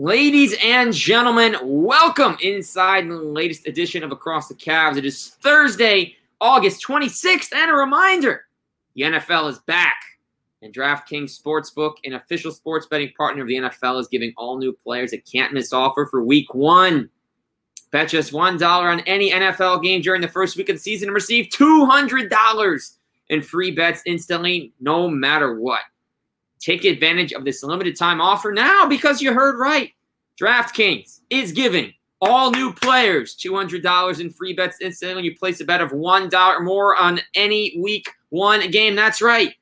Ladies and gentlemen, welcome inside the latest edition of Across the Cavs. It is Thursday, August 26th, and a reminder the NFL is back. And DraftKings Sportsbook, an official sports betting partner of the NFL, is giving all new players a can't miss offer for week one. Bet just $1 on any NFL game during the first week of the season and receive $200 in free bets instantly, no matter what. Take advantage of this limited time offer now because you heard right. DraftKings is giving all new players $200 in free bets instantly when you place a bet of $1 or more on any week one game. That's right.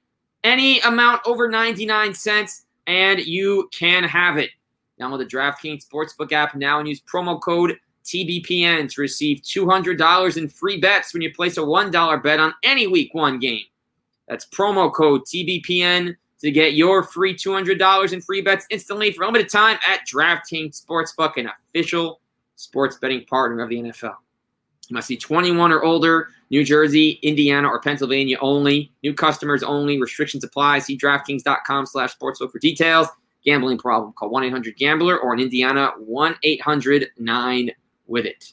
Any amount over 99 cents, and you can have it. Download the DraftKings Sportsbook app now and use promo code TBPN to receive $200 in free bets when you place a $1 bet on any week one game. That's promo code TBPN to get your free $200 in free bets instantly for a limited time at DraftKings Sportsbook, an official sports betting partner of the NFL. You must be 21 or older, New Jersey, Indiana, or Pennsylvania only. New customers only. Restrictions apply. See DraftKings.com slash sportsbook for details. Gambling problem. Call 1-800-GAMBLER or in Indiana, 1-800-9 with it.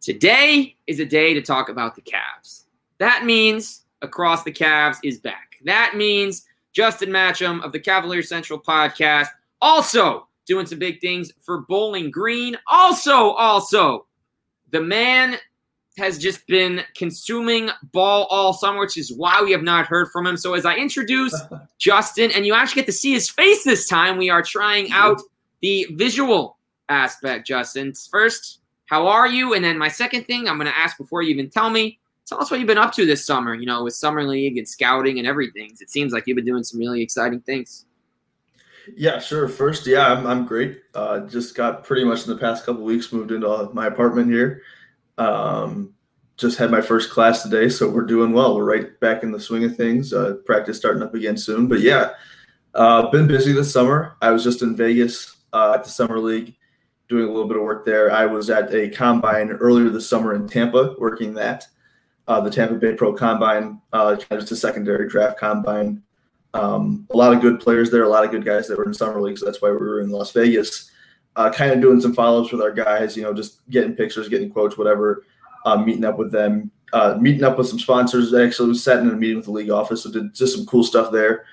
Today is a day to talk about the Cavs. That means Across the Cavs is back. That means Justin Matcham of the Cavalier Central podcast also doing some big things for Bowling Green. Also, also, the man has just been consuming ball all summer, which is why we have not heard from him. So as I introduce Justin, and you actually get to see his face this time, we are trying out the visual aspect, Justin. First, how are you? And then my second thing I'm going to ask before you even tell me, tell us what you've been up to this summer, you know, with Summer League and scouting and everything. It seems like you've been doing some really exciting things. Yeah, sure. First, yeah, I'm, I'm great. Uh, just got pretty much in the past couple weeks moved into my apartment here. Um, just had my first class today, so we're doing well. We're right back in the swing of things. Uh, practice starting up again soon. But yeah, uh, been busy this summer. I was just in Vegas uh, at the Summer League doing a little bit of work there. I was at a combine earlier this summer in Tampa working that. Uh, the Tampa Bay Pro Combine, uh, just a secondary draft combine. Um, a lot of good players there, a lot of good guys that were in summer leagues. That's why we were in Las Vegas, uh, kind of doing some follow ups with our guys. You know, just getting pictures, getting quotes, whatever. Uh, meeting up with them, uh, meeting up with some sponsors. Actually, was sat in a meeting with the league office, so did just some cool stuff there.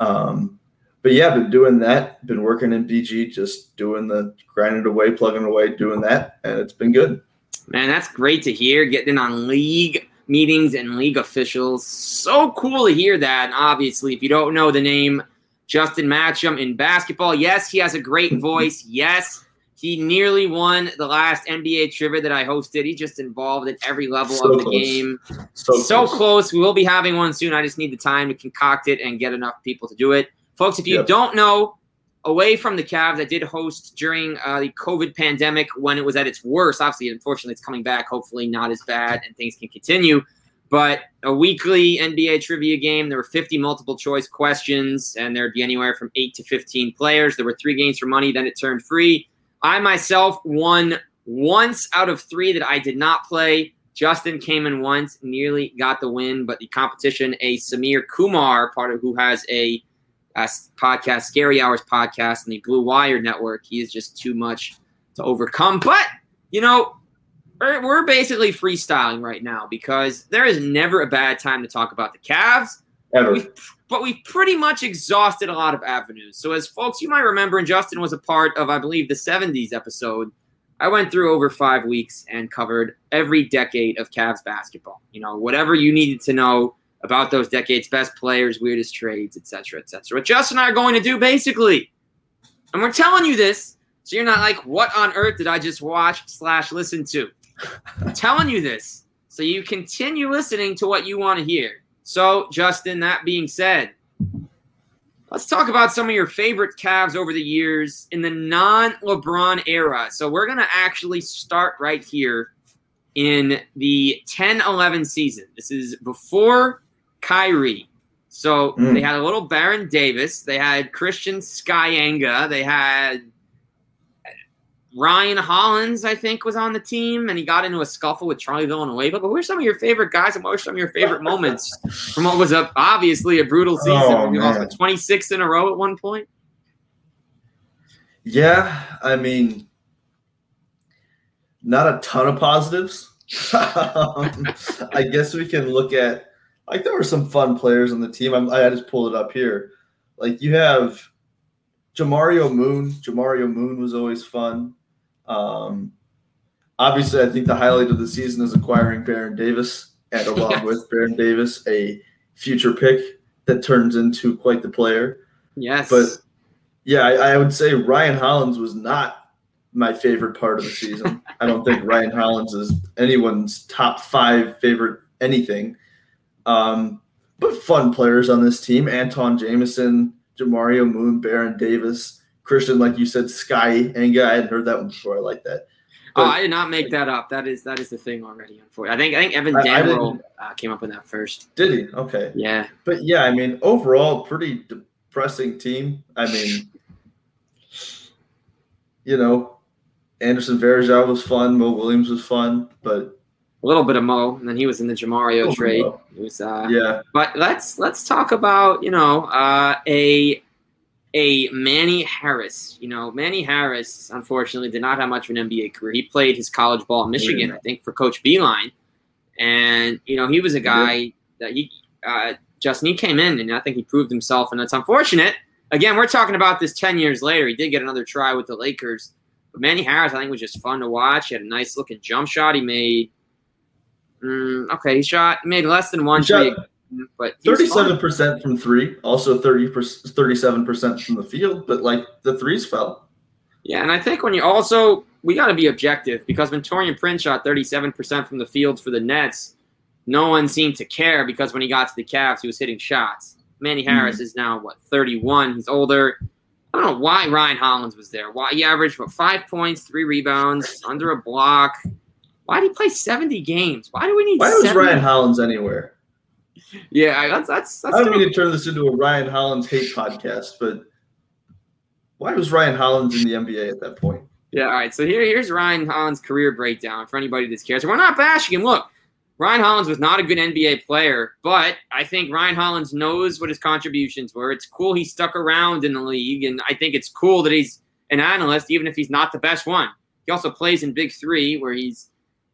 Um, but yeah, been doing that. Been working in BG, just doing the grinding away, plugging away, doing that, and it's been good. Man, that's great to hear. Getting in on league meetings and league officials. So cool to hear that. And obviously, if you don't know the name Justin Matcham in basketball, yes, he has a great voice. Yes, he nearly won the last NBA trivia that I hosted. He's just involved at every level So of the close. game. So, So close. close. We will be having one soon. I just need the time to concoct it and get enough people to do it. Folks, if you Yep. don't know, away from the Cavs, I did host during uh, the COVID pandemic when it was at its worst. Obviously, unfortunately, it's coming back. Hopefully, not as bad and things can continue. But a weekly NBA trivia game. There were 50 multiple choice questions, and there'd be anywhere from 8 to 15 players. There were three games for money, then it turned free. I myself won once out of three that I did not play. Justin came in once, nearly got the win, but the competition, a Samir Kumar, part of who has a, a s- podcast, Scary Hours podcast, and the Blue Wire Network, he is just too much to overcome. But, you know, we're, we're basically freestyling right now because there is never a bad time to talk about the Cavs. ever. We've, but we've pretty much exhausted a lot of avenues. So, as folks, you might remember, and Justin was a part of, I believe, the 70s episode. I went through over five weeks and covered every decade of Cavs basketball. You know, whatever you needed to know about those decades, best players, weirdest trades, etc., etc. What Justin and I are going to do, basically, and we're telling you this, so you're not like, "What on earth did I just watch slash listen to?" I'm telling you this, so you continue listening to what you want to hear. So, Justin, that being said, let's talk about some of your favorite Cavs over the years in the non LeBron era. So, we're going to actually start right here in the 10 11 season. This is before Kyrie. So, Mm. they had a little Baron Davis, they had Christian Sky Eyenga, they had Ryan Hollins, I think, was on the team, and he got into a scuffle with Charlie Villanueva. But who are some of your favorite guys, and what were some of your favorite moments from what was a, obviously a brutal season? Oh, where you lost 26 in a row at one point. Yeah, I mean, not a ton of positives. um, I guess we can look at like there were some fun players on the team. I'm, I just pulled it up here. Like you have Jamario Moon. Jamario Moon was always fun. Um, obviously, I think the highlight of the season is acquiring Baron Davis, and along yes. with Baron Davis, a future pick that turns into quite the player. Yes, but yeah, I, I would say Ryan Hollins was not my favorite part of the season. I don't think Ryan Hollins is anyone's top five favorite anything. Um, but fun players on this team: Antawn Jamison, Jamario Moon, Baron Davis, Christian, like you said, Sky Eyenga. I hadn't heard that one before. I like that. But, oh, I did not make that up. That is that is the thing already. Unfortunately, I think I think Evan Dammarell uh, came up with that first. Did he? Okay. Yeah. But yeah, I mean, overall, pretty depressing team. I mean, you know, Anderson Varejao was fun. Mo Williams was fun, but a little bit of Mo, and then he was in the Jamario trade. It was uh, yeah. But let's let's talk about you know uh, a a Manny Harris. You know, Manny Harris unfortunately did not have much of an NBA career. He played his college ball at Michigan, I think, for Coach Beilein, and you know he was a guy yeah. that he uh, Justin he came in and I think he proved himself, and it's unfortunate. Again, we're talking about this ten years later. He did get another try with the Lakers. But Manny Harris, I think, was just fun to watch. He had a nice looking jump shot. He made Mm, okay, he shot made less than one three, but thirty-seven percent from three, also 30 37 percent from the field, but like the threes fell. Yeah, and I think when you also we got to be objective because when Taurean Prince shot thirty-seven percent from the field for the Nets, no one seemed to care because when he got to the Cavs, he was hitting shots. Manny hmm. Harris mm-hmm. is now what thirty-one. He's older. I don't know why Ryan Hollins was there. Why he averaged what five points, three rebounds, under a block. Why did he play 70 games? Why do we need Why was Ryan Hollins anywhere? Yeah, that's that's, that's I don't mean to turn this into a Ryan Hollins hate podcast, but why was Ryan Hollins in the NBA at that point? Yeah, all right. So here, here's Ryan Hollins' career breakdown for anybody that cares. We're not bashing him. Look, Ryan Hollins was not a good NBA player, but I think Ryan Hollins knows what his contributions were. It's cool he stuck around in the league, and I think it's cool that he's an analyst, even if he's not the best one. He also plays in Big Three, where he's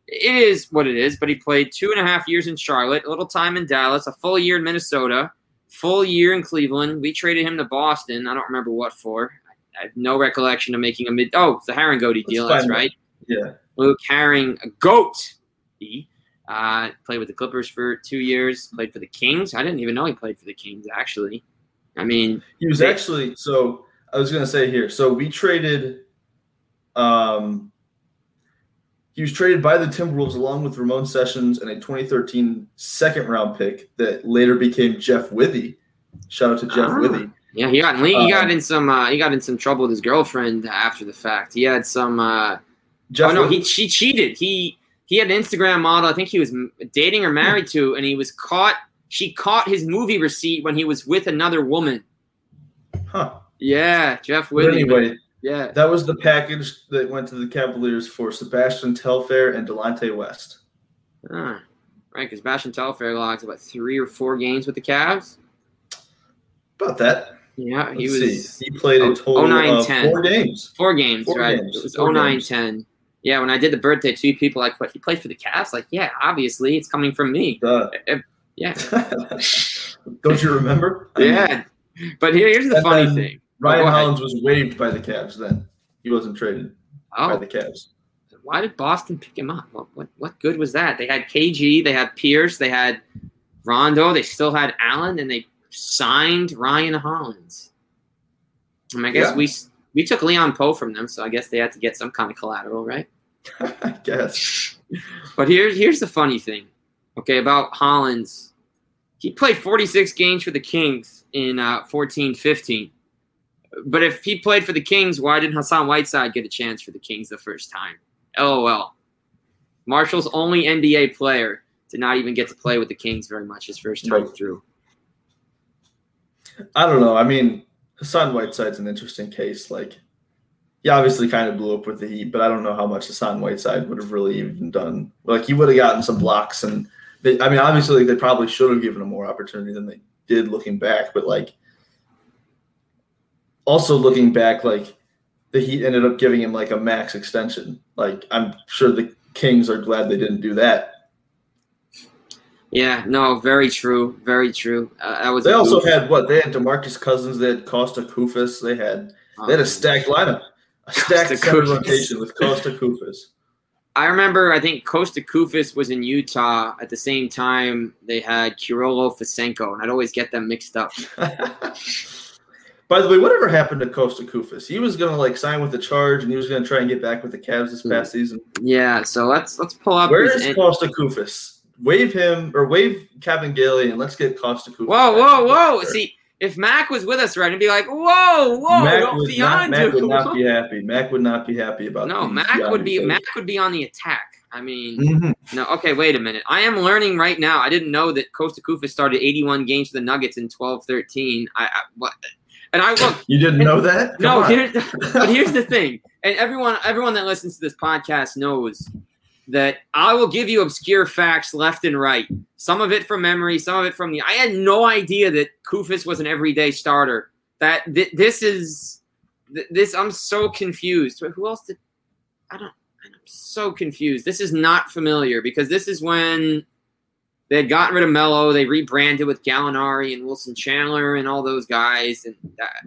it is what it is, but he played two and a half years in Charlotte, a little time in Dallas, a full year in Minnesota, full year in Cleveland. We traded him to Boston. I don't remember what for. I have no recollection of making a mid. Oh, it's the Harangody deal. That's, right. Yeah. Luke Herring, a goat. He uh, played with the Clippers for two years. Played for the Kings. I didn't even know he played for the Kings. Actually, I mean, he was they, actually. So I was going to say here. So we traded. Um, he was traded by the Timberwolves along with Ramon Sessions and a 2013 second round pick that later became Jeff Withey. Shout out to Jeff ah, Withey. Yeah, he got he got um, in some uh, he got in some trouble with his girlfriend after the fact. He had some. Uh, Jeff oh no, he she cheated. He he had an Instagram model. I think he was dating or married to, and he was caught. She caught his movie receipt when he was with another woman. Huh. Yeah, Jeff Withey. anyway, yeah. That was the package that went to the Cavaliers for Sebastian Telfair and Delonte West. Ah, right, because Sebastian Telfair logs about three or four games with the Cavs. About that. Yeah, he Let's was. See. He played a total 09, of 10. four games. Four games, four right? Games. It was four 09 games. 10. Yeah, when I did the birthday, two people like, "What? He played for the Cavs?" Like, yeah, obviously, it's coming from me. Uh, yeah. Don't you remember? yeah. But here, here's the funny then, thing. Ryan Hollins was waived by the Cavs then. He wasn't traded oh. by the Cavs. Why did Boston pick him up? What, what, what good was that? They had KG, they had Pierce, they had Rondo, they still had Allen, and they signed Ryan Hollins. I, mean, I guess yeah. we we took Leon Powe from them, so I guess they had to get some kind of collateral, right? I guess. But here's here's the funny thing, okay, about Hollins. He played 46 games for the Kings in uh, 14 15. But if he played for the Kings, why didn't Hassan Whiteside get a chance for the Kings the first time? LOL. Marshall's only NBA player did not even get to play with the Kings very much his first time through. I don't know. I mean, Hassan Whiteside's an interesting case. Like, he obviously kind of blew up with the Heat, but I don't know how much Hassan Whiteside would have really even done. Like, he would have gotten some blocks, and they, I mean, obviously, they probably should have given him more opportunity than they did looking back. But like, also looking back, like the Heat ended up giving him like a max extension. Like I'm sure the Kings are glad they didn't do that. Yeah, no, very true, very true. Uh, that was. They also goof. had what? They had Demarcus Cousins. They had Kosta Koufos. They had they had a stacked lineup, a stacked seven rotation with Kosta Koufos. I remember. I think Kosta Koufos was in Utah at the same time they had Kyrylo Fesenko, and I'd always get them mixed up. By the way, whatever happened to Kosta Koufos? He was gonna like sign with the Charge, and he was gonna try and get back with the Cavs this past season. Yeah, so let's let's pull up. Where is Kosta Koufos? Wave him or wave Kabengele, and let's get Kosta Koufos. Whoa, whoa, whoa! See, if Mac was with us, right, and be like, "Whoa, whoa, Mac, would not, Mac would not be happy. Mac would not be happy about. That. No, Mac would be. Mac would be on the attack. I mean, mm-hmm. no. Okay, wait a minute. I am learning right now. I didn't know that Kosta Koufos started 81 games for the Nuggets in 12-13. I, I what? And I look. You didn't know that? Come no, here, but here's the thing, and everyone, everyone that listens to this podcast knows that I will give you obscure facts left and right. Some of it from memory, some of it from the. I had no idea that Koufos was an everyday starter. That th- this is th- this. I'm so confused. Who else did? I don't. I'm so confused. This is not familiar because this is when they had gotten rid of Melo. They rebranded with Gallinari and Wilson Chandler and all those guys. And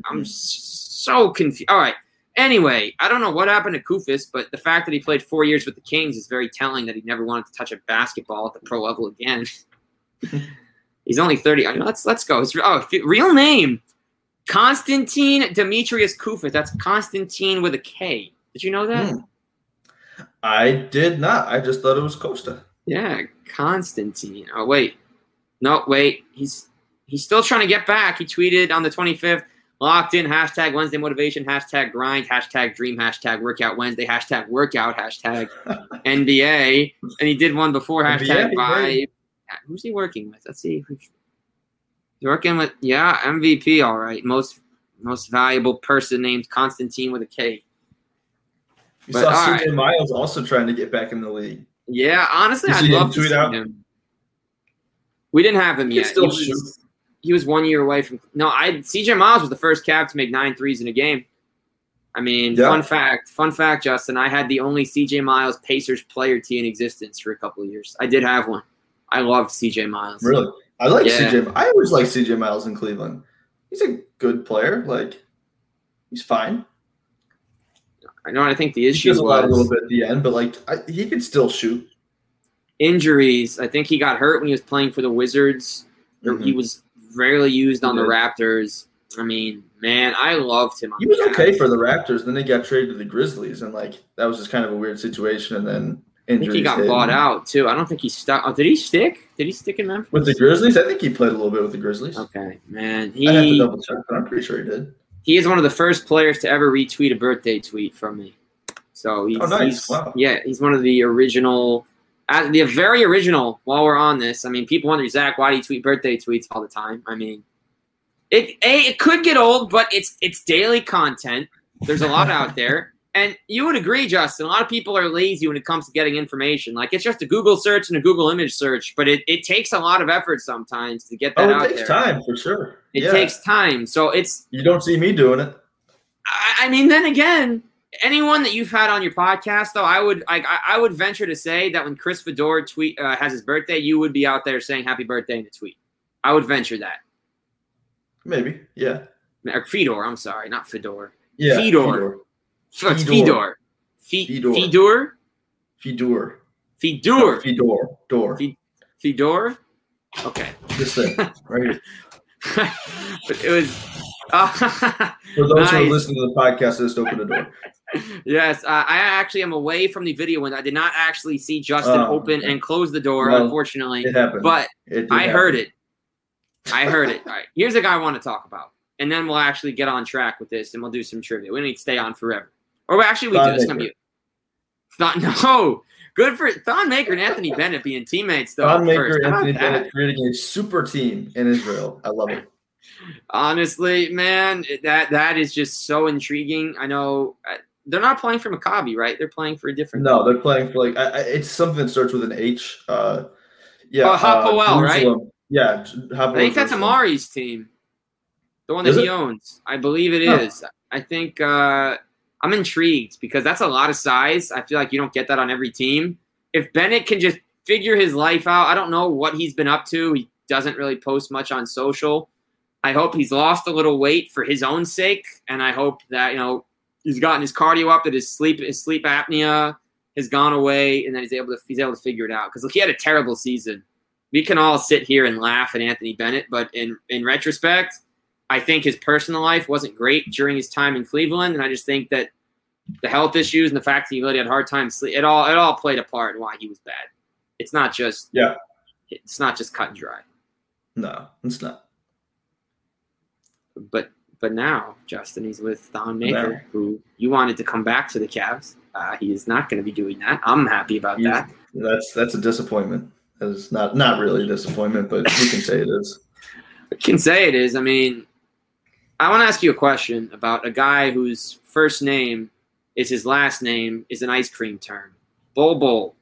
I'm so confused. All right. Anyway, I don't know what happened to Koufos, but the fact that he played four years with the Kings is very telling that he never wanted to touch a basketball at the pro level again. He's only 30. I mean, let's let's go. His oh, real name, Konstantin Demetrius Koufos. That's Konstantin with a K. Did you know that? Hmm. I did not. I just thought it was Kosta. Yeah, Constantine. Oh wait, no wait. He's he's still trying to get back. He tweeted on the 25th. Locked in hashtag Wednesday motivation hashtag grind hashtag dream hashtag workout Wednesday hashtag workout hashtag NBA and he did one before hashtag vibe. Who's he working with? Let's see. He's working with yeah MVP. All right, most most valuable person named Constantine with a K. You but, saw CJ right. Miles also trying to get back in the league. Yeah, honestly, I'd love to see out? him. We didn't have him yet. He was, he was, one year away from. No, I CJ Miles was the first Cav to make nine threes in a game. I mean, yeah. fun fact, fun fact, Justin. I had the only CJ Miles Pacers player tee in existence for a couple of years. I did have one. I loved CJ Miles. Really, I like yeah. CJ. I always like CJ Miles in Cleveland. He's a good player. Like, he's fine. I know. I think the issue was a little bit at the end, but like I, he could still shoot. Injuries. I think he got hurt when he was playing for the Wizards. Mm-hmm. He was rarely used on the Raptors. I mean, man, I loved him. he was okay for the Raptors. Then they got traded to the Grizzlies, and like that was just kind of a weird situation. And then I think he got hit. bought out too. I don't think he stuck. Oh, did he stick? Did he stick in Memphis with the Grizzlies? I think he played a little bit with the Grizzlies. Okay, man. He, I have to double check, but I'm pretty sure he did he is one of the first players to ever retweet a birthday tweet from me. So he's, oh, nice. he's wow. yeah, he's one of the original, uh, the very original. While we're on this, I mean, people wonder, Zach, why do you tweet birthday tweets all the time? I mean, it a it could get old, but it's it's daily content. There's a lot out there. And you would agree, Justin. A lot of people are lazy when it comes to getting information. Like it's just a Google search and a Google image search, but it, it takes a lot of effort sometimes to get that oh, out there. It takes time for sure. It yeah. takes time. So it's you don't see me doing it. I, I, mean, then again, anyone that you've had on your podcast, though, I would I, I would venture to say that when Chris Fedor tweet uh, has his birthday, you would be out there saying happy birthday in a tweet. I would venture that. Maybe, yeah. Or Fedor, I'm sorry, not Fedor. Yeah, Fedor. Fedor. Fedor. Fedor. Fedor. Fedor. Fedor. Fedor. Fedor. Door. Fedor. Okay. This thing right here. but it was. Uh, For those nice. who are listening to the podcast, just open the door. yes, uh, I actually am away from the video window. I did not actually see Justin oh, open and close the door, well, unfortunately. It happened. But it I happen. heard it. I heard it. All right. Here's a guy I want to talk about. And then we'll actually get on track with this and we'll do some trivia. We need to stay on forever. Or actually, we Thon do. It's gonna be Thon. No, good for Thon Maker and Anthony Bennett being teammates. Though Thon Maker and Anthony Bennett creating a super team in Israel. I love it. Honestly, man, that that is just so intriguing. I know uh, they're not playing for Maccabi, right? They're playing for a different. No, they're playing for like I, it's something that starts with an H. Uh, yeah, oh, Hapoel, uh, right? Yeah, Hapoel I think that's Amari's team, the one that is he it? owns. I believe it is. I think. uh I'm intrigued because that's a lot of size. I feel like you don't get that on every team. If Bennett can just figure his life out, I don't know what he's been up to. He doesn't really post much on social. I hope he's lost a little weight for his own sake, and I hope that you know he's gotten his cardio up, that his sleep his sleep apnea has gone away, and that he's able to he's able to figure it out. Because look, he had a terrible season. We can all sit here and laugh at Anthony Bennett, but in in retrospect, I think his personal life wasn't great during his time in Cleveland, and I just think that the health issues and the fact that he really had a hard time sleep it all it all played a part in why he was bad. It's not just yeah, it's not just cut and dry. No, it's not. But but now Justin, he's with Thon Maker, no. who you wanted to come back to the Cavs. Uh, he is not going to be doing that. I'm happy about he's, that. That's that's a disappointment. It's not not really a disappointment, but we can say it is. I can say it is. I mean, I want to ask you a question about a guy whose first name is his last name is an ice cream term. Bol Bol.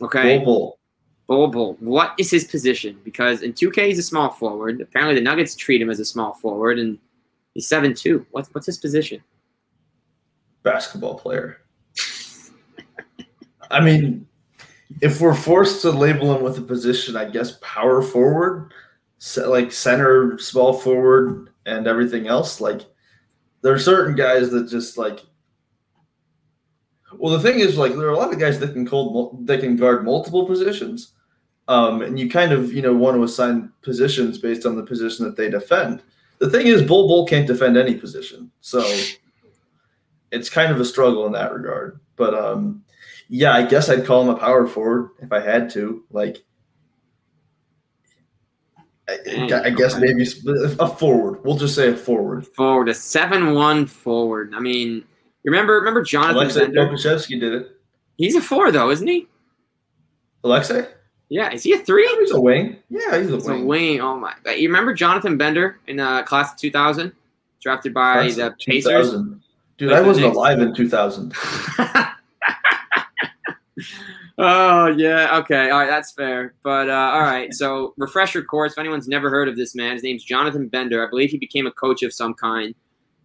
Okay. Bol Bol. Bol Bol. What is his position? Because in 2K he's a small forward. Apparently the Nuggets treat him as a small forward, and he's seven two. What's what's his position? Basketball player. I mean, if we're forced to label him with a position, I guess power forward, like center, small forward, and everything else. Like there are certain guys that just like. Well, the thing is, like, there are a lot of guys that can hold, that can guard multiple positions, um, and you kind of you know want to assign positions based on the position that they defend. The thing is, Bol Bol can't defend any position, so it's kind of a struggle in that regard. But um, yeah, I guess I'd call him a power forward if I had to. Like, I, I guess maybe a forward. We'll just say a forward. Forward, a seven-one forward. I mean, remember remember Jonathan Alexei Pokusevski did it. He's a four though, isn't he? Alexei? Yeah, is he a three? Yeah, he's a wing. Yeah, he's a he's wing. a wing. Oh my! You remember Jonathan Bender in uh, class of 2000, drafted by class the Pacers? Dude, I wasn't alive in 2000. oh yeah, okay, all right, that's fair. But uh, all right, so refresher course. If anyone's never heard of this man, his name's Jonathan Bender. I believe he became a coach of some kind.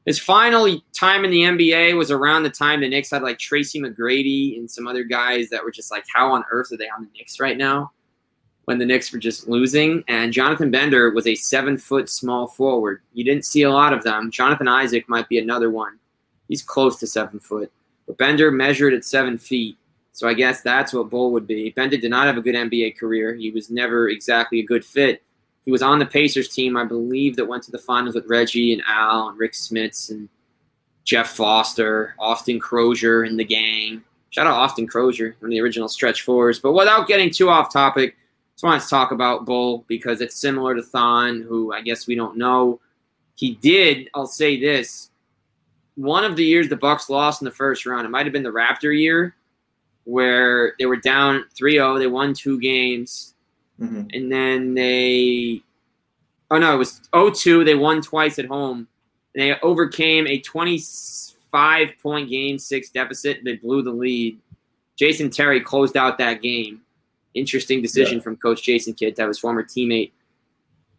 His final time in the NBA was around the time the Knicks had like Tracy McGrady and some other guys that were just like, how on earth are they on the Knicks right now? When the Knicks were just losing. And Jonathan Bender was a seven foot small forward. You didn't see a lot of them. Jonathan Isaac might be another one. He's close to seven foot. But Bender measured at seven feet. So I guess that's what Bol would be. Bender did not have a good NBA career. He was never exactly a good fit. He was on the Pacers team, I believe, that went to the finals with Reggie and Al and Rick Smits and Jeff Foster, Austin Croshere and the gang. Shout out Austin Croshere, one of the original stretch fours. But without getting too off topic, just wanted to talk about Bol because it's similar to Thon, who I guess we don't know. He did, I'll say this. One of the years the Bucks lost in the first round, it might have been the Raptor year where they were down 3-0 they won two games mm-hmm. and then they oh no it was 0-2 they won twice at home. And they overcame a 25 point game six deficit they blew the lead. Jason terry closed out that game. Interesting decision yeah. from coach jason kidd to have his former teammate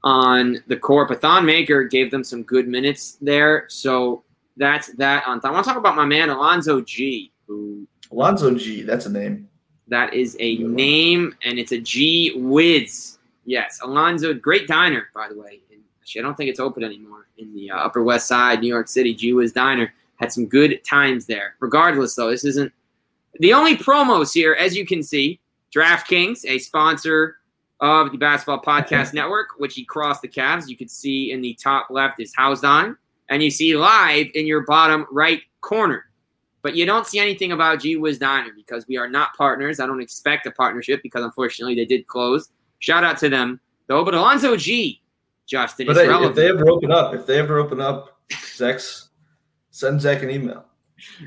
on the court. But thon maker gave them some good minutes there. So that's that on i want to talk about my man alonzo Gee, who Alonzo Gee, that's a name. That is a name, and it's a G Wiz. Yes, Alonzo, great diner, by the way. Actually, I don't think it's open anymore in the uh, Upper West Side, New York City. G Whiz Diner had some good times there. Regardless, though, this isn't the only promos here, as you can see. DraftKings, a sponsor of the Basketball Podcast Network, which he crossed the Cavs. You can see in the top left is housed on, and you see live in your bottom right corner. But you don't see anything about G Wiz Diner because we are not partners. I don't expect a partnership because unfortunately they did close. Shout out to them though. But Alonzo Gee, Justin, but if they ever open up, if they ever open up, Zach's send Zach an email.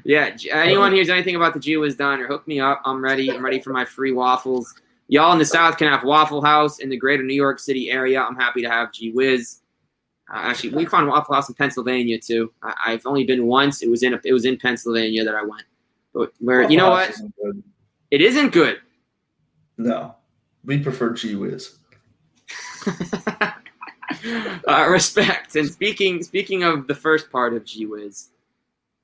Yeah, anyone hears anything about the G Wiz Diner, hook me up. I'm ready. I'm ready for my free waffles. Y'all in the South can have Waffle House in the greater New York City area. I'm happy to have G Wiz. Uh, actually, we found Waffle House in Pennsylvania too. I, have only been once. It was in a, it was in Pennsylvania that I went. But where Waffle you know House what? Isn't it isn't good. No, we prefer G Wiz. uh, respect. And speaking speaking of the first part of G Wiz,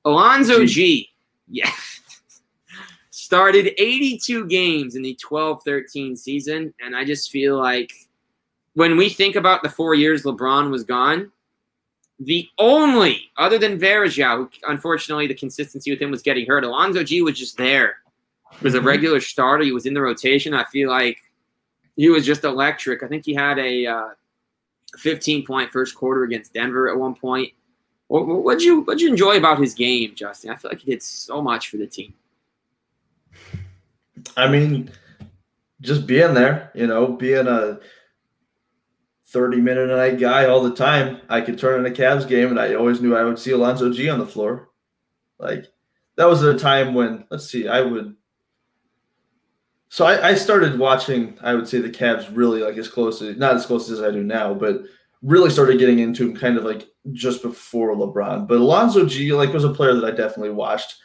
Alonzo Gee. Yeah. Started 82 games in the 12 13 season. And I just feel like when we think about the four years LeBron was gone, the only, other than Varejao, who unfortunately the consistency with him was getting hurt, Alonzo Gee was just there. He was a Mhm. regular starter. He was in the rotation. I feel like he was just electric. I think he had a uh, 15 point first quarter against Denver at one point. What what'd you what'd you enjoy about his game, Justin? I feel like he did so much for the team. I mean, just being there, you know, being a 30 minute a night guy all the time, I could turn on a Cavs game and I always knew I would see Alonzo Gee on the floor. Like, that was a time when, let's see, I would. So I, I started watching, I would say, the Cavs really like as close as, not as close as I do now, but really started getting into him kind of like just before LeBron. But Alonzo Gee, like, was a player that I definitely watched.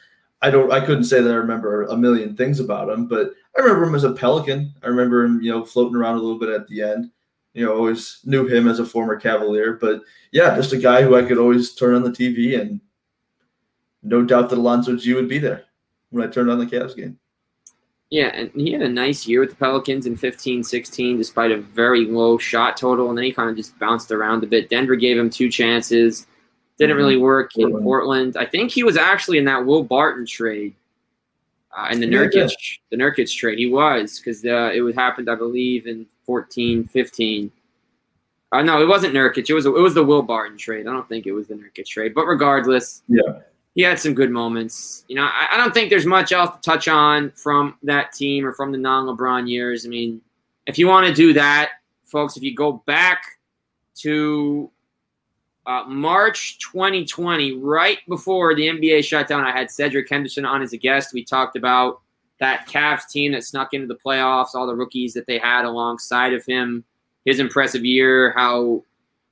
I don't. I couldn't say that I remember a million things about him, but I remember him as a Pelican. I remember him, you know, floating around a little bit at the end. You know, always knew him as a former Cavalier, but yeah, just a guy who I could always turn on the TV, and no doubt that Alonzo Gee would be there when I turned on the Cavs game. Yeah, and he had a nice year with the Pelicans in 15 16, despite a very low shot total. And then he kind of just bounced around a bit. Denver gave him two chances. Didn't really work in Portland. I think he was actually in that Will Barton trade, uh, in the Yeah, Nurkic, the Nurkic trade. He was because uh, it would happened, I believe, in 14 15. Uh, no, it wasn't Nurkic. It was it was the Will Barton trade. I don't think it was the Nurkic trade. But regardless, Yeah. he had some good moments. You know, I, I don't think there's much else to touch on from that team or from the non-LeBron years. I mean, if you want to do that, folks, if you go back to uh, March 2020, right before the NBA shut down, I had Cedric Henderson on as a guest. We talked about that Cavs team that snuck into the playoffs, all the rookies that they had alongside of him, his impressive year, how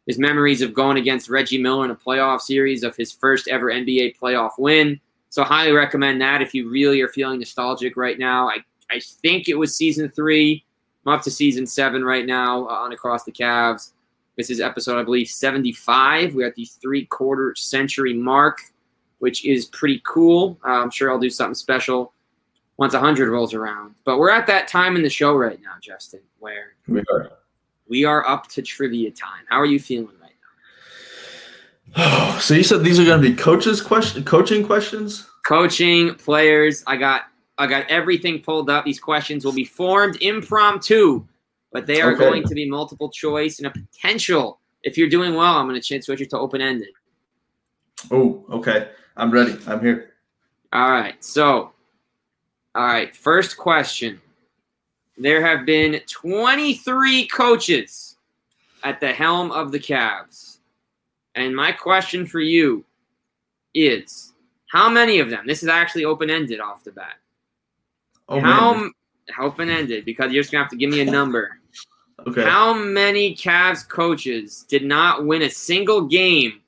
his memories of going against Reggie Miller in a playoff series of his first ever NBA playoff win. So highly recommend that if you really are feeling nostalgic right now. I, I think it was season three. I'm up to season seven right now uh, on Across the Cavs. This is episode, I believe, 75. We're at the three quarter century mark, which is pretty cool. Uh, I'm sure I'll do something special once 100 rolls around. But we're at that time in the show right now, Justin, where We are. we are up to trivia time. How are you feeling right now? Oh, so you said these are going to be coaches question, coaching questions? coaching players i got i got everything pulled up these questions will be formed impromptu but they are Okay. going to be multiple choice and a potential if you're doing well i'm going to switch it to open-ended Oh, okay. I'm ready. I'm here. all right so all right first question there have been 23 coaches at the helm of the Cavs and my question for you is how many of them this is actually open-ended off the bat Oh, How open ended because you're just gonna have to give me a number. Okay. How many Cavs coaches did not win a single game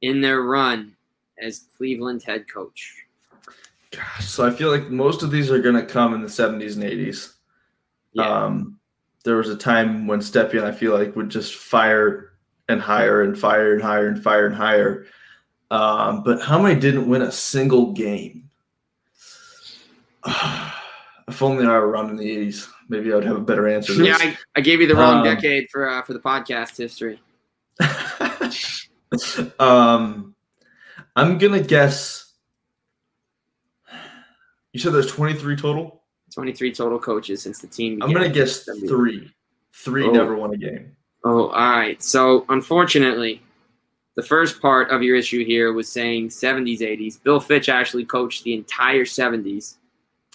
in their run as Cleveland head coach? Gosh, so I feel like most of these are going to come in the 70s and 80s. Yeah, Um, there was a time when Stepien, I feel like, would just fire and hire and fire and hire and fire and hire. Um, but how many didn't win a single game? if only I were around in the 80s, maybe I would have a better answer. yeah. I, I gave you the wrong Um, decade for uh, for the podcast history. um, I'm going to guess. You said there's 23 total? Twenty three total coaches since the team. I'm going to guess three. Three Oh. never won a game. Oh, all right. So unfortunately, the first part of your issue here was saying 70s, 80s. Bill Fitch actually coached the entire 70s.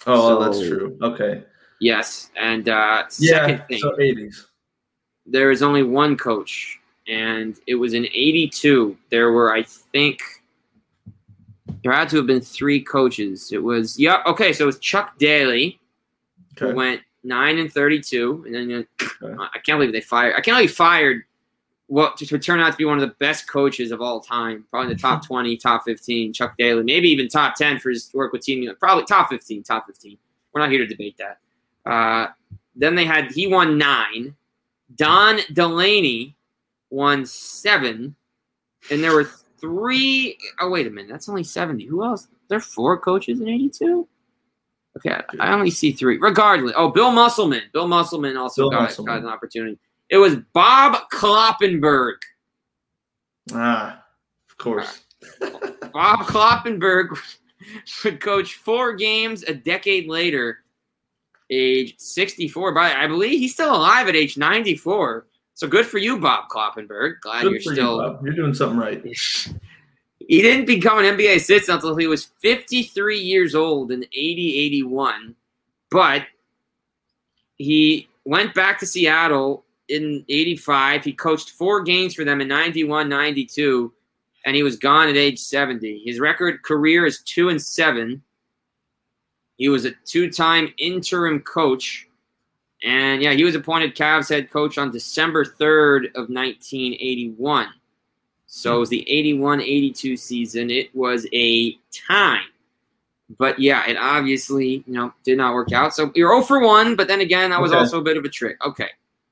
Oh, that's true. Okay. Yes, and uh, Yeah. second thing, So 80s. there is only one coach, and it was in '82. There were, I think, there had to have been three coaches. It was yeah, okay. So it was Chuck Daly who went nine and thirty-two, and then uh, Okay. I can't believe they fired. I can't believe he fired. What to, to turn out to be one of the best coaches of all time, probably in the top twenty, top fifteen. Chuck Daly, maybe even top ten for his work with Team Milan. Probably top fifteen, top fifteen. We're not here to debate that. Uh, then they had he won nine. Don Delaney won seven, and there were three oh wait a minute, that's only 70. Who else? There are four coaches in 82? Okay, I only see three. Regardless. Oh, Bill Musselman. Bill Musselman also Bill got, Musselman. got an opportunity. It was Bob Kloppenberg. Ah, of course. Bob Kloppenberg would coach four games a decade later, age 64. But I believe he's still alive at age 94. So good for you, Bob Kloppenberg. Glad Good you're you, still. Bob. You're doing something right. he didn't become an NBA assistant until he was 53 years old in 80 81. But he went back to Seattle in 85. He coached four games for them in 91 92, and he was gone at age 70. His record career is 2 and 7. He was a two time interim coach. And yeah, he was appointed Cavs head coach on December 3rd of 1981. So it was the 81 82 season. It was a time. But yeah, it obviously, you know, did not work out. So you're 0 for 1, but then again, that was Okay. also a bit of a trick. Okay.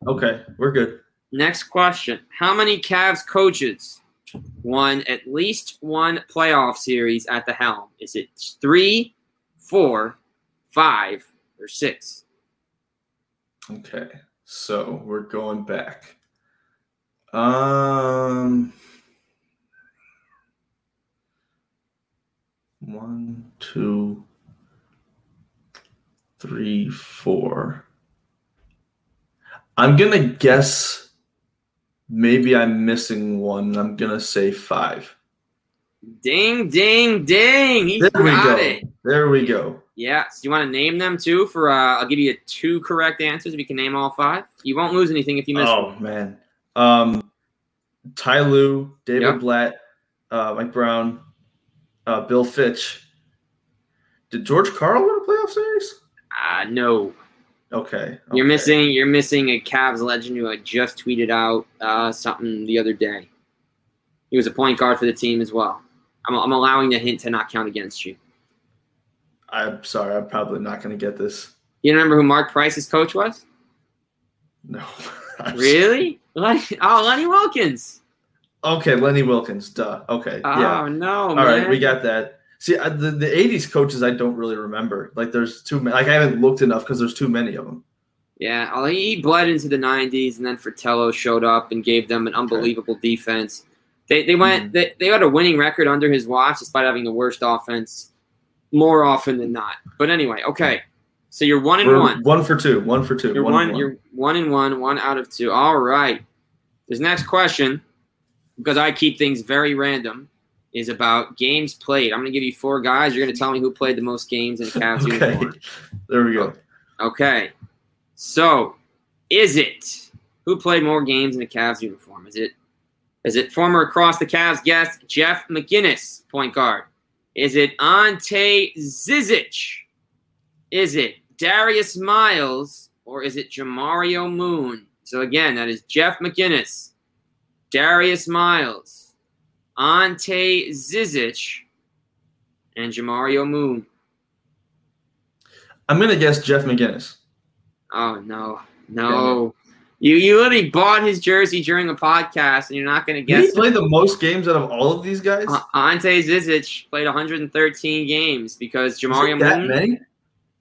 Okay, we're good. Next question. How many Cavs coaches won at least one playoff series at the helm? Is it three, four, five, or six? Okay, so we're going back. Um, one, two, three, four. I'm gonna guess. Maybe I'm missing one. I'm gonna say five. Ding, ding, ding. He There we go. it. There we go. Yeah. So you want to name them too? For uh, I'll give you two correct answers if you can name all five. You won't lose anything if you miss Oh one. man. Um Ty Lue, David Yep. Blatt, uh, Mike Brown, uh, Bill Fitch. Did George Karl win a playoff series? Uh, no. Okay. You're missing. You're missing a Cavs legend who I just tweeted out uh, something the other day. He was a point guard for the team as well. I'm, I'm allowing the hint to not count against you. I'm sorry, I'm probably not gonna get this. You remember who Mark Price's coach was? No. I'm Really? Lenny, oh, Lenny Wilkens. Okay, Lenny Wilkens. Duh. Okay. Oh yeah. no, All man. right, we got that. See, the the '80s coaches I don't really remember. Like, there's too many. Like, I haven't looked enough because there's too many of them. Yeah, oh, he bled into the '90s, and then Fratello showed up and gave them an unbelievable defense. They they went Mhm. they, they had a winning record under his watch, despite having the worst offense more often than not. But anyway, okay. So you're one and We're one. one for two. One for two. You're one one, and You're one and one. One out of two. All right. This next question, because I keep things very random, is about games played. I'm going to give you four guys. You're going to tell me who played the most games in Cavs Okay. uniform. There we go. Okay. So, is it who played more games in a Cavs uniform? Is it is it former across the Cavs guest Jeff McGinnis, point guard? Is it Ante Zizic? Is it Darius Miles or is it Jamario Moon? So again, that is Jeff McGinnis, Darius Miles, Ante Zizic, and Jamario Moon. I'm gonna guess Jeff McGinnis. Oh no, no! You you literally bought his jersey during a podcast, and you're not going to Did he played the most games out of all of these guys? Uh, Ante Zizic played 113 games because Jamario that Moon. many?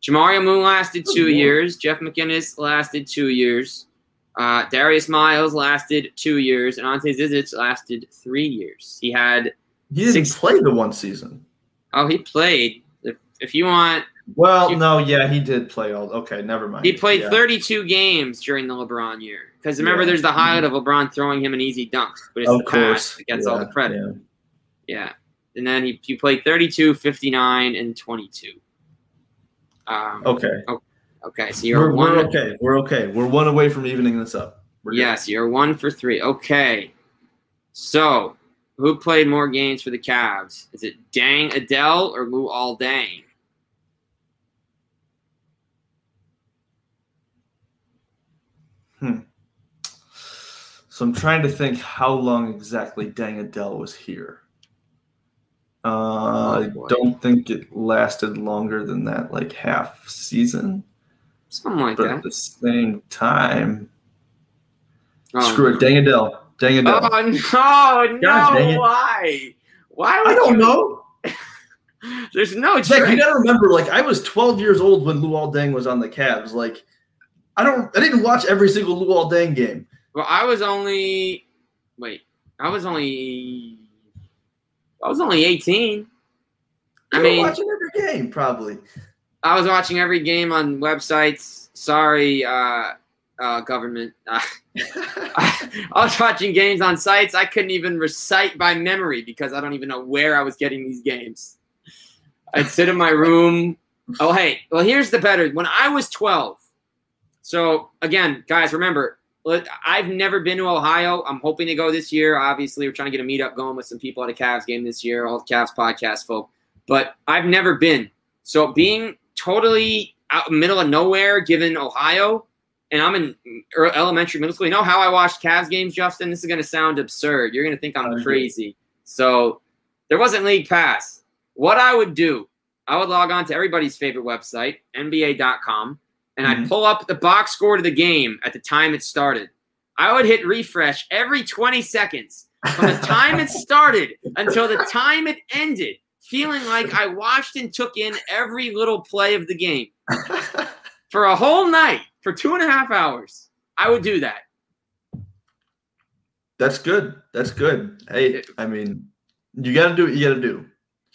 Jamario Moon lasted two years. Jeff McInnis lasted two years. Uh, Darius Miles lasted two years, and Ante Zizic lasted three years. He had He didn't Six- play the one season. oh, he played. If, if you want, Well, You- no, yeah, he did play all. Okay, never mind. he played Yeah. 32 games during the LeBron year. Because remember, Yeah. there's the highlight of LeBron throwing him an easy dunk, but it's Of the pass course, that gets all the credit. yeah. Yeah. And then he, he played 32, 59, and 22. Um, Okay, Okay, so you're we're, one. we're okay. We're okay. We're one away from evening this up. We're good. Yes, you're one for three. Okay. So, who played more games for the Cavs? Is it Deng Adel or Luol Deng? So I'm trying to think how long exactly Deng Adel was here. Uh, Oh, I don't think it lasted longer than that, like half season. Something like But that. at the same time, Oh, screw no. it, Deng Adel. Dang it! Oh no, no! Why? Why? I don't you... know. There's no Zach, you gotta remember, like I was 12 years old when Luol Deng was on the Cavs. Like, I don't, I didn't watch every single Luol Deng game. Well, I was only, wait, I was only, I was only 18. You I mean, watching every game, probably. I was watching every game on websites. Sorry, uh, uh, government. Uh, I, I was watching games on sites I couldn't even recite by memory because I don't even know where I was getting these games. I'd sit in my room. Oh, hey, well, here's the better. When I was 12, so again, guys, remember, I've never been to Ohio. I'm hoping to go this year. Obviously, we're trying to get a meetup going with some people at a Cavs game this year, all the Cavs podcast folk. But I've never been. So being totally out middle of nowhere, given Ohio, and I'm in er, elementary, middle school. You know how I watched Cavs games, Justin? This is going to sound absurd. You're going to think I'm crazy. So there wasn't league pass. What I would do, I would log on to everybody's favorite website, NBA.com, and mm-hmm. I'd pull up the box score to the game at the time it started. I would hit refresh every 20 seconds from the time it started until the time it ended, feeling like I watched and took in every little play of the game for a whole night for two and a half hours. I would do that. That's good. That's good. Hey, I mean, you got to do what you got to do.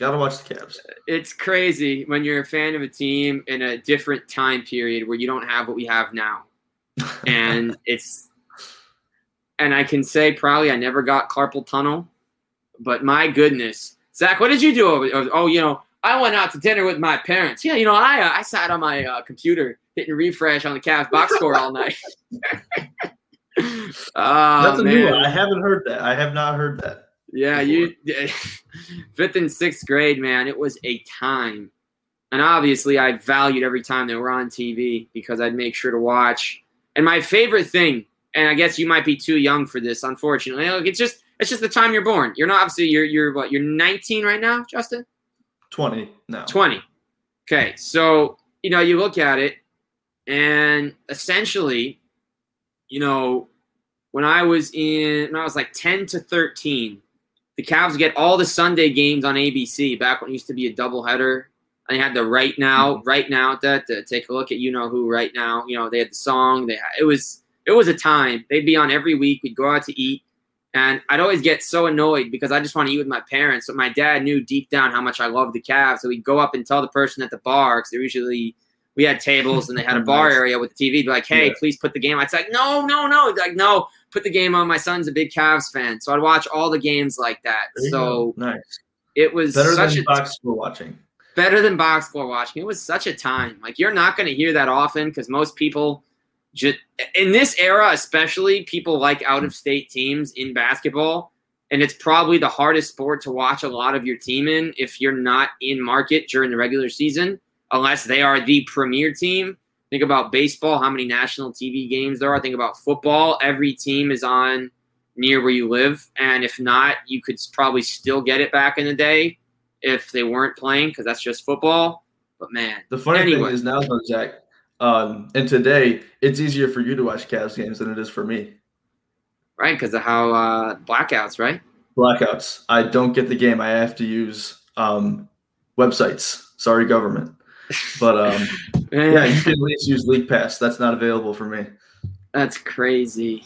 Got to watch the Cavs. It's crazy when you're a fan of a team in a different time period where you don't have what we have now. and it's, and I can say probably I never got carpal tunnel, but my goodness. Zach, what did you do? Oh, you know, I went out to dinner with my parents. Yeah, you know, I uh, I sat on my uh, computer hitting refresh on the Cavs box score all night. oh, That's a man. new one. I haven't heard that. I have not heard that. Yeah, before. you fifth and sixth grade, man. It was a time, and obviously, I valued every time they were on TV because I'd make sure to watch. And my favorite thing, and I guess you might be too young for this, unfortunately. Like it's just it's just the time you're born. You're not obviously you're you're what you're 19 right now, Justin. 20 now. 20. Okay, so you know you look at it and essentially, you know, when I was in, when I was like 10 to 13, the Cavs get all the Sunday games on ABC back when it used to be a doubleheader. And they had the right now, mm-hmm. right now that to take a look at you know who right now. You know, they had the song. They it was it was a time. They'd be on every week. We'd go out to eat. And I'd always get so annoyed because I just want to eat with my parents. But my dad knew deep down how much I loved the Cavs. So we'd go up and tell the person at the bar because they're usually we had tables and they had a bar area with the TV. Be like, hey, yeah. please put the game. I'd say, like, no, no, no. Like, no, put the game on. My son's a big Cavs fan, so I'd watch all the games like that. So nice. It was better such than a, box score watching. Better than box score watching. It was such a time. Like you're not going to hear that often because most people just in this era, especially people like out of state teams in basketball. And it's probably the hardest sport to watch a lot of your team in if you're not in market during the regular season unless they are the premier team. Think about baseball, how many national TV games there are. Think about football, every team is on near where you live. And if not, you could probably still get it back in the day if they weren't playing because that's just football. But man, the funny anyway. thing is now, though, Zach, um, and today it's easier for you to watch Cavs games than it is for me. Right, because of how uh, blackouts, right? Blackouts. I don't get the game. I have to use um, websites. Sorry, government. But um, yeah, you can at least use League Pass. That's not available for me. That's crazy.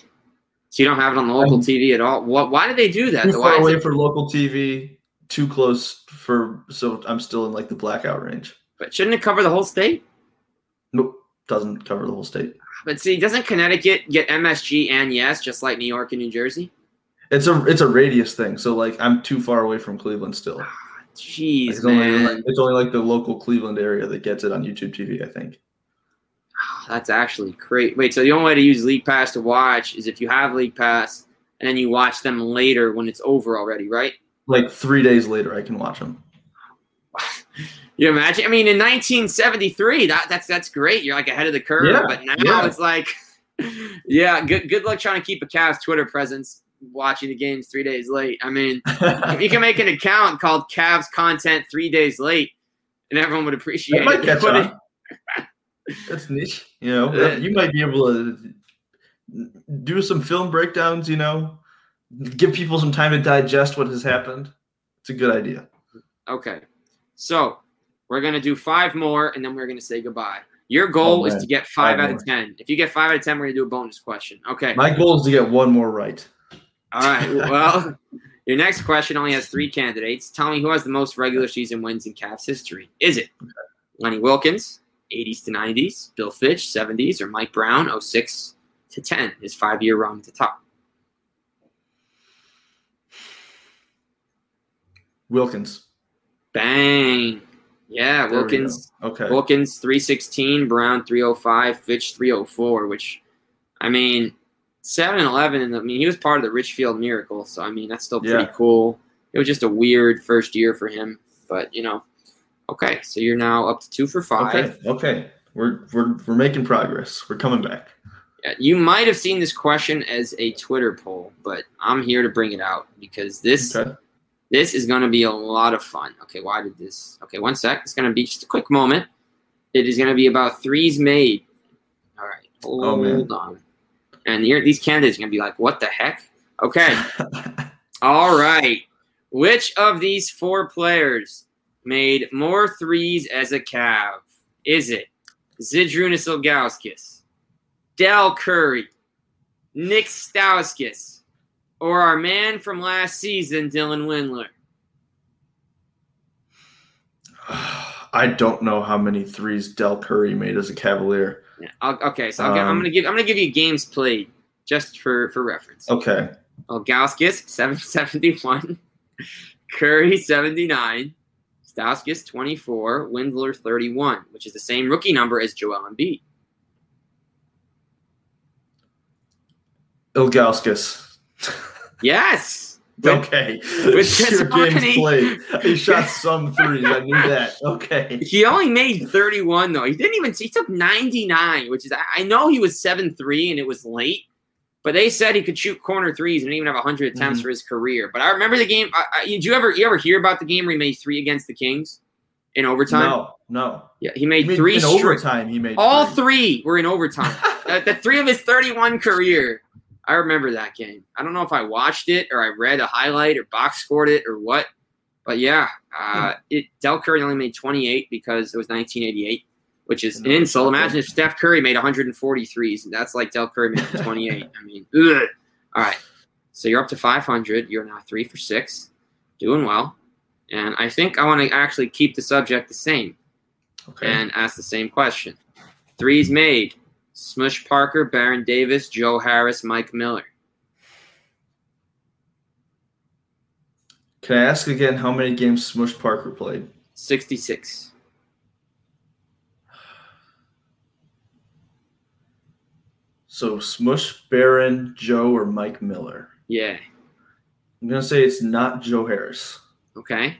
So you don't have it on the local TV at all. What? Why did they do that? Too far away it... for local TV. Too close for so I'm still in like the blackout range. But shouldn't it cover the whole state? Nope, doesn't cover the whole state. But see, doesn't Connecticut get MSG and yes, just like New York and New Jersey? It's a it's a radius thing. So like I'm too far away from Cleveland still. Ah, Jeez, it's man. Only like, it's only like the local Cleveland area that gets it on YouTube TV, I think. That's actually great. Wait, so the only way to use League Pass to watch is if you have League Pass and then you watch them later when it's over already, right? Like three days later, I can watch them. you imagine? I mean, in 1973, that, that's that's great. You're like ahead of the curve. Yeah, but now yeah. it's like, yeah, good good luck trying to keep a Cavs Twitter presence watching the games three days late. I mean, if you can make an account called Cavs Content Three Days Late, and everyone would appreciate it. Might catch on. That's niche. You know, you might be able to do some film breakdowns. You know, give people some time to digest what has happened. It's a good idea. Okay. So we're gonna do five more, and then we're gonna say goodbye. Your goal Oh, is to get five, Five out more. of ten. If you get five out of ten, we're gonna do a bonus question. Okay. My goal is to get one more right. All right. Well, your next question only has three candidates. Tell me who has the most regular season wins in Cavs history. Is it Lenny Wilkens, 80s to 90s, Bill Fitch, 70s, or Mike Brown, 06 to 10, his five year run at the top? Wilkens. Bang. Yeah, There we. Wilkens. Okay. Wilkens 316, Brown 305, Fitch 304, which I mean 7 and 11 and I mean he was part of the Richfield miracle, so I mean that's still pretty Yeah. cool. It was just a weird first year for him, but you know. Okay, so you're now up to 2 for 5. Okay. Okay. We're we're we're making progress. We're coming back. Yeah, You might have seen this question as a Twitter poll, but I'm here to bring it out because this Okay. This is going to be a lot of fun. Okay, why did this? Okay, one sec. It's going to be just a quick moment. It is going to be about threes made. All right, hold Oh, man. on. And here, these candidates are going to be like, what the heck? Okay, all right. Which of these four players made more threes as a Cav? Is it Zydrunas Ilgauskas, Del Curry, Nick Stauskas, or our man from last season, Dylan Windler? I don't know how many threes Del Curry made as a Cavalier. Yeah, okay, so I'll, gi- I'm Um, gonna give I'm gonna give you games played just for for reference. Okay. Ilgauskas 771, Curry 79, Stauskas 24, Windler 31, which is the same rookie number as Joel Embiid. Ilgauskas. Yes. Okay. with game's played. He shot some threes. I knew that. Okay. He only made 31 though. He didn't even. He took 99, which is I- know he was seven three and it was late, but they said he could shoot corner threes and even have 100 attempts Mhm. for his career. But I remember the game. I, I, did you ever you ever hear about the game where he made three against the Kings in overtime? No, no. Yeah, he made, He made, three in straight. overtime. He made All three. three were in overtime. uh, the three of his 31 career. I remember that game. I don't know if I watched it or I read a highlight or box scored it or what, but yeah, uh, it Del Curry only made 28 because it was 1988, which is an insult. Imagine if Steph Curry made 143s. That's like Del Curry made 28. I mean, ugh. all right. So you're up to 500. You're now three for six, doing well. And I think I want to actually keep the subject the same Okay. and ask the same question. Threes made. Smush Parker, Baron Davis, Joe Harris, Mike Miller. Can I ask again how many games Smush Parker played? 66. So Smush, Baron, Joe, or Mike Miller? Yeah. I'm gonna say it's not Joe Harris. Okay.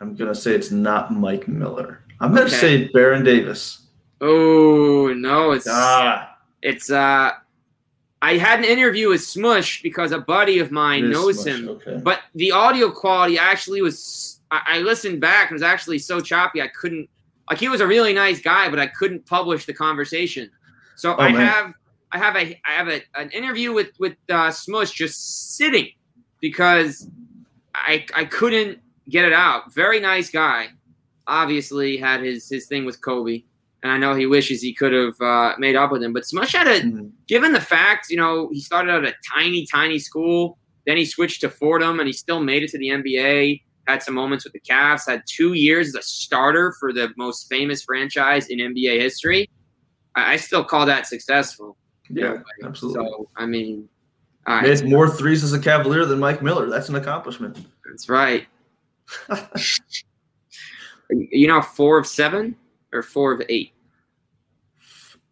I'm gonna say it's not Mike Miller. I'm gonna Okay. say Baron Davis. Oh no, it's Ah, it's uh I had an interview with Smush because a buddy of mine knows Smush, him. Okay. But the audio quality actually was I, I listened back and it was actually so choppy I couldn't like he was a really nice guy, but I couldn't publish the conversation. So Oh, I man. have I have a I have a, an interview with with uh, Smush just sitting because I I couldn't get it out. Very nice guy. Obviously had his his thing with Kobe, and I know he wishes he could have uh, made up with him. But Smush had a Mhm. given the fact, you know, he started out at a tiny, tiny school. Then he switched to Fordham, and he still made it to the NBA. Had some moments with the Cavs. Had two years as a starter for the most famous franchise in NBA history. I, I still call that successful. Yeah, absolutely. So I mean, all right, more threes as a Cavalier than Mike Miller. That's an accomplishment. that's right. You know, four of seven or four of eight.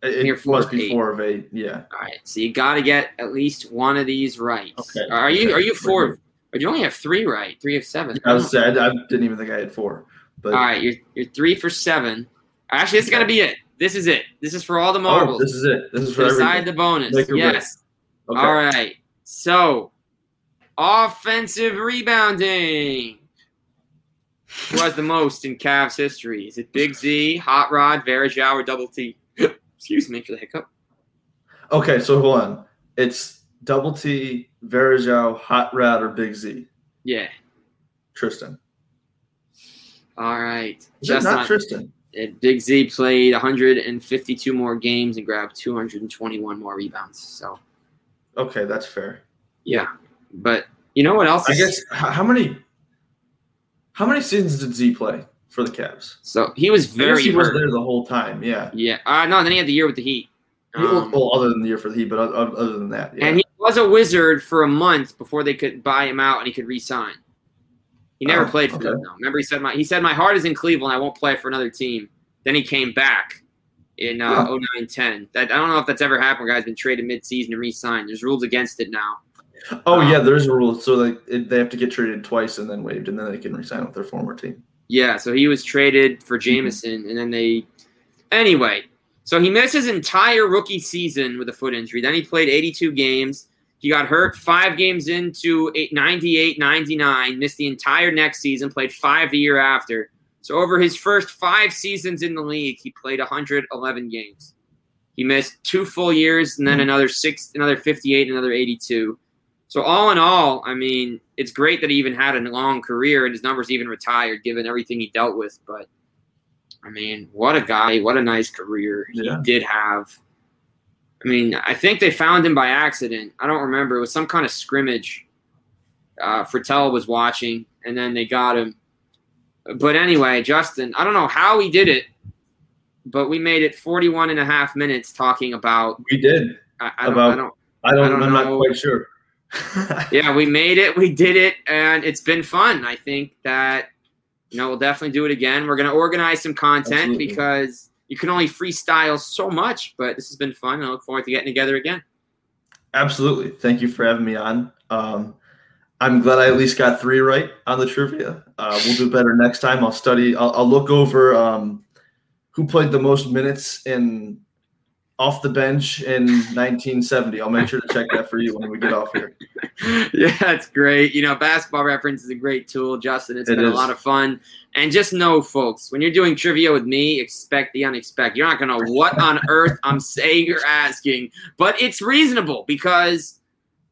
It, You're four must be eight. four of eight. Yeah. All right, so you got to get at least one of these right. Okay, Are you okay. are you four? Of, or you only have three right? Three of seven. I was sad. I didn't even think I had four. But All right, you're you're three for seven. Actually, this is gonna be it. This is it. This is for all the oh, marbles. this is it. This is for Decide everything. the bonus. Make yes. Okay. All right. So, offensive rebounding. Who has the most in Cavs history? Is it Big Z, Hot Rod, Varejao, or Double T? Excuse me for the hiccup. Okay, so hold on. It's Double T, Varejao, Hot Rod, or Big Z? Yeah. Tristan. All right. Is that Just not Tristan? and Big Z played 152 more games and grabbed 221 more rebounds. So Okay, that's fair. yeah, but you know what else? I is- guess how many how many seasons did Z play for the Cavs? so. He was very he was there the whole time. Yeah. Yeah. Uh, no, then he had the year with the Heat. Well, Um, well, other than the year for the Heat, but other than that, yeah. And he was a wizard for a month before they could buy him out and he could re-sign. He never Oh, played for okay. them though. Remember, he said my he said my heart is in Cleveland. I won't play for another team. Then he came back in uh, 09-10. That I don't know if that's ever happened. Where guys been traded mid-season and re-signed. There's rules against it now. Oh um, yeah, there's a rule. So like it, they have to get traded twice and then waived, and then they can resign with their former team. Yeah, so he was traded for Jamison, and then they. Anyway, so he missed his entire rookie season with a foot injury. Then he played 82 games. He got hurt five games into 98, 99, missed the entire next season, played five the year after. So over his first five seasons in the league, he played 111 games. He missed two full years and then another six, another 58, another 82. So all in all, I mean, it's great that he even had a long career and his numbers even retired, given everything he dealt with. But I mean, what a guy! What a nice career Yeah. he did have. I mean, I think they found him by accident. I don't remember. It was some kind of scrimmage. Uh, Fratello was watching, and then they got him. But anyway, Justin, I don't know how he did it, but we made it 41 and a half minutes talking about. We did. I, I don't, I don't I don't. I don't I'm not quite sure. yeah, we made it. We did it, and it's been fun. I think that you know we'll definitely do it again. We're gonna organize some content Absolutely. because you can only freestyle so much, but this has been fun, and I look forward to getting together again. Absolutely. Thank you for having me on. Um, I'm glad I at least got three right on the trivia. Uh, we'll do better next time. I'll study. I'll, I'll look over um, who played the most minutes in off the bench in 1970. I'll make sure to check that for you when we get off here. yeah, it's great. You know, basketball reference is a great tool, Justin. It's It been a lot of fun. And just know, folks, when you're doing trivia with me, expect the unexpected. You're not going to know what on earth I'm saying or asking, but it's reasonable because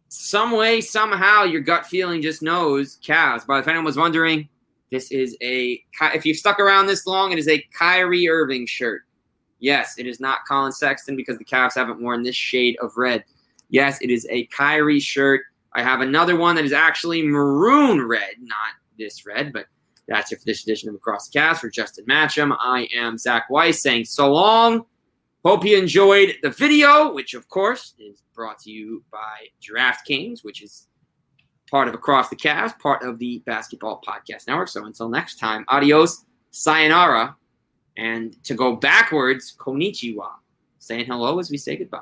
some way, somehow, your gut feeling just knows Cavs. But if anyone was wondering, this is a, if you've stuck around this long, it is a Kyrie Irving shirt. Yes, it is not Collin Sexton because the Cavs haven't worn this shade of red. Yes, it is a Kyrie shirt. I have another one that is actually maroon red, not this red, but that's it for this edition of Across the Cast. For Justin Matcham, I am Zach Weiss saying so long. Hope you enjoyed the video, which of course is brought to you by DraftKings, which is part of Across the Cast, part of the Basketball Podcast Network. So until next time, adios, sayonara, and to go backwards, konnichiwa. Saying hello as we say goodbye.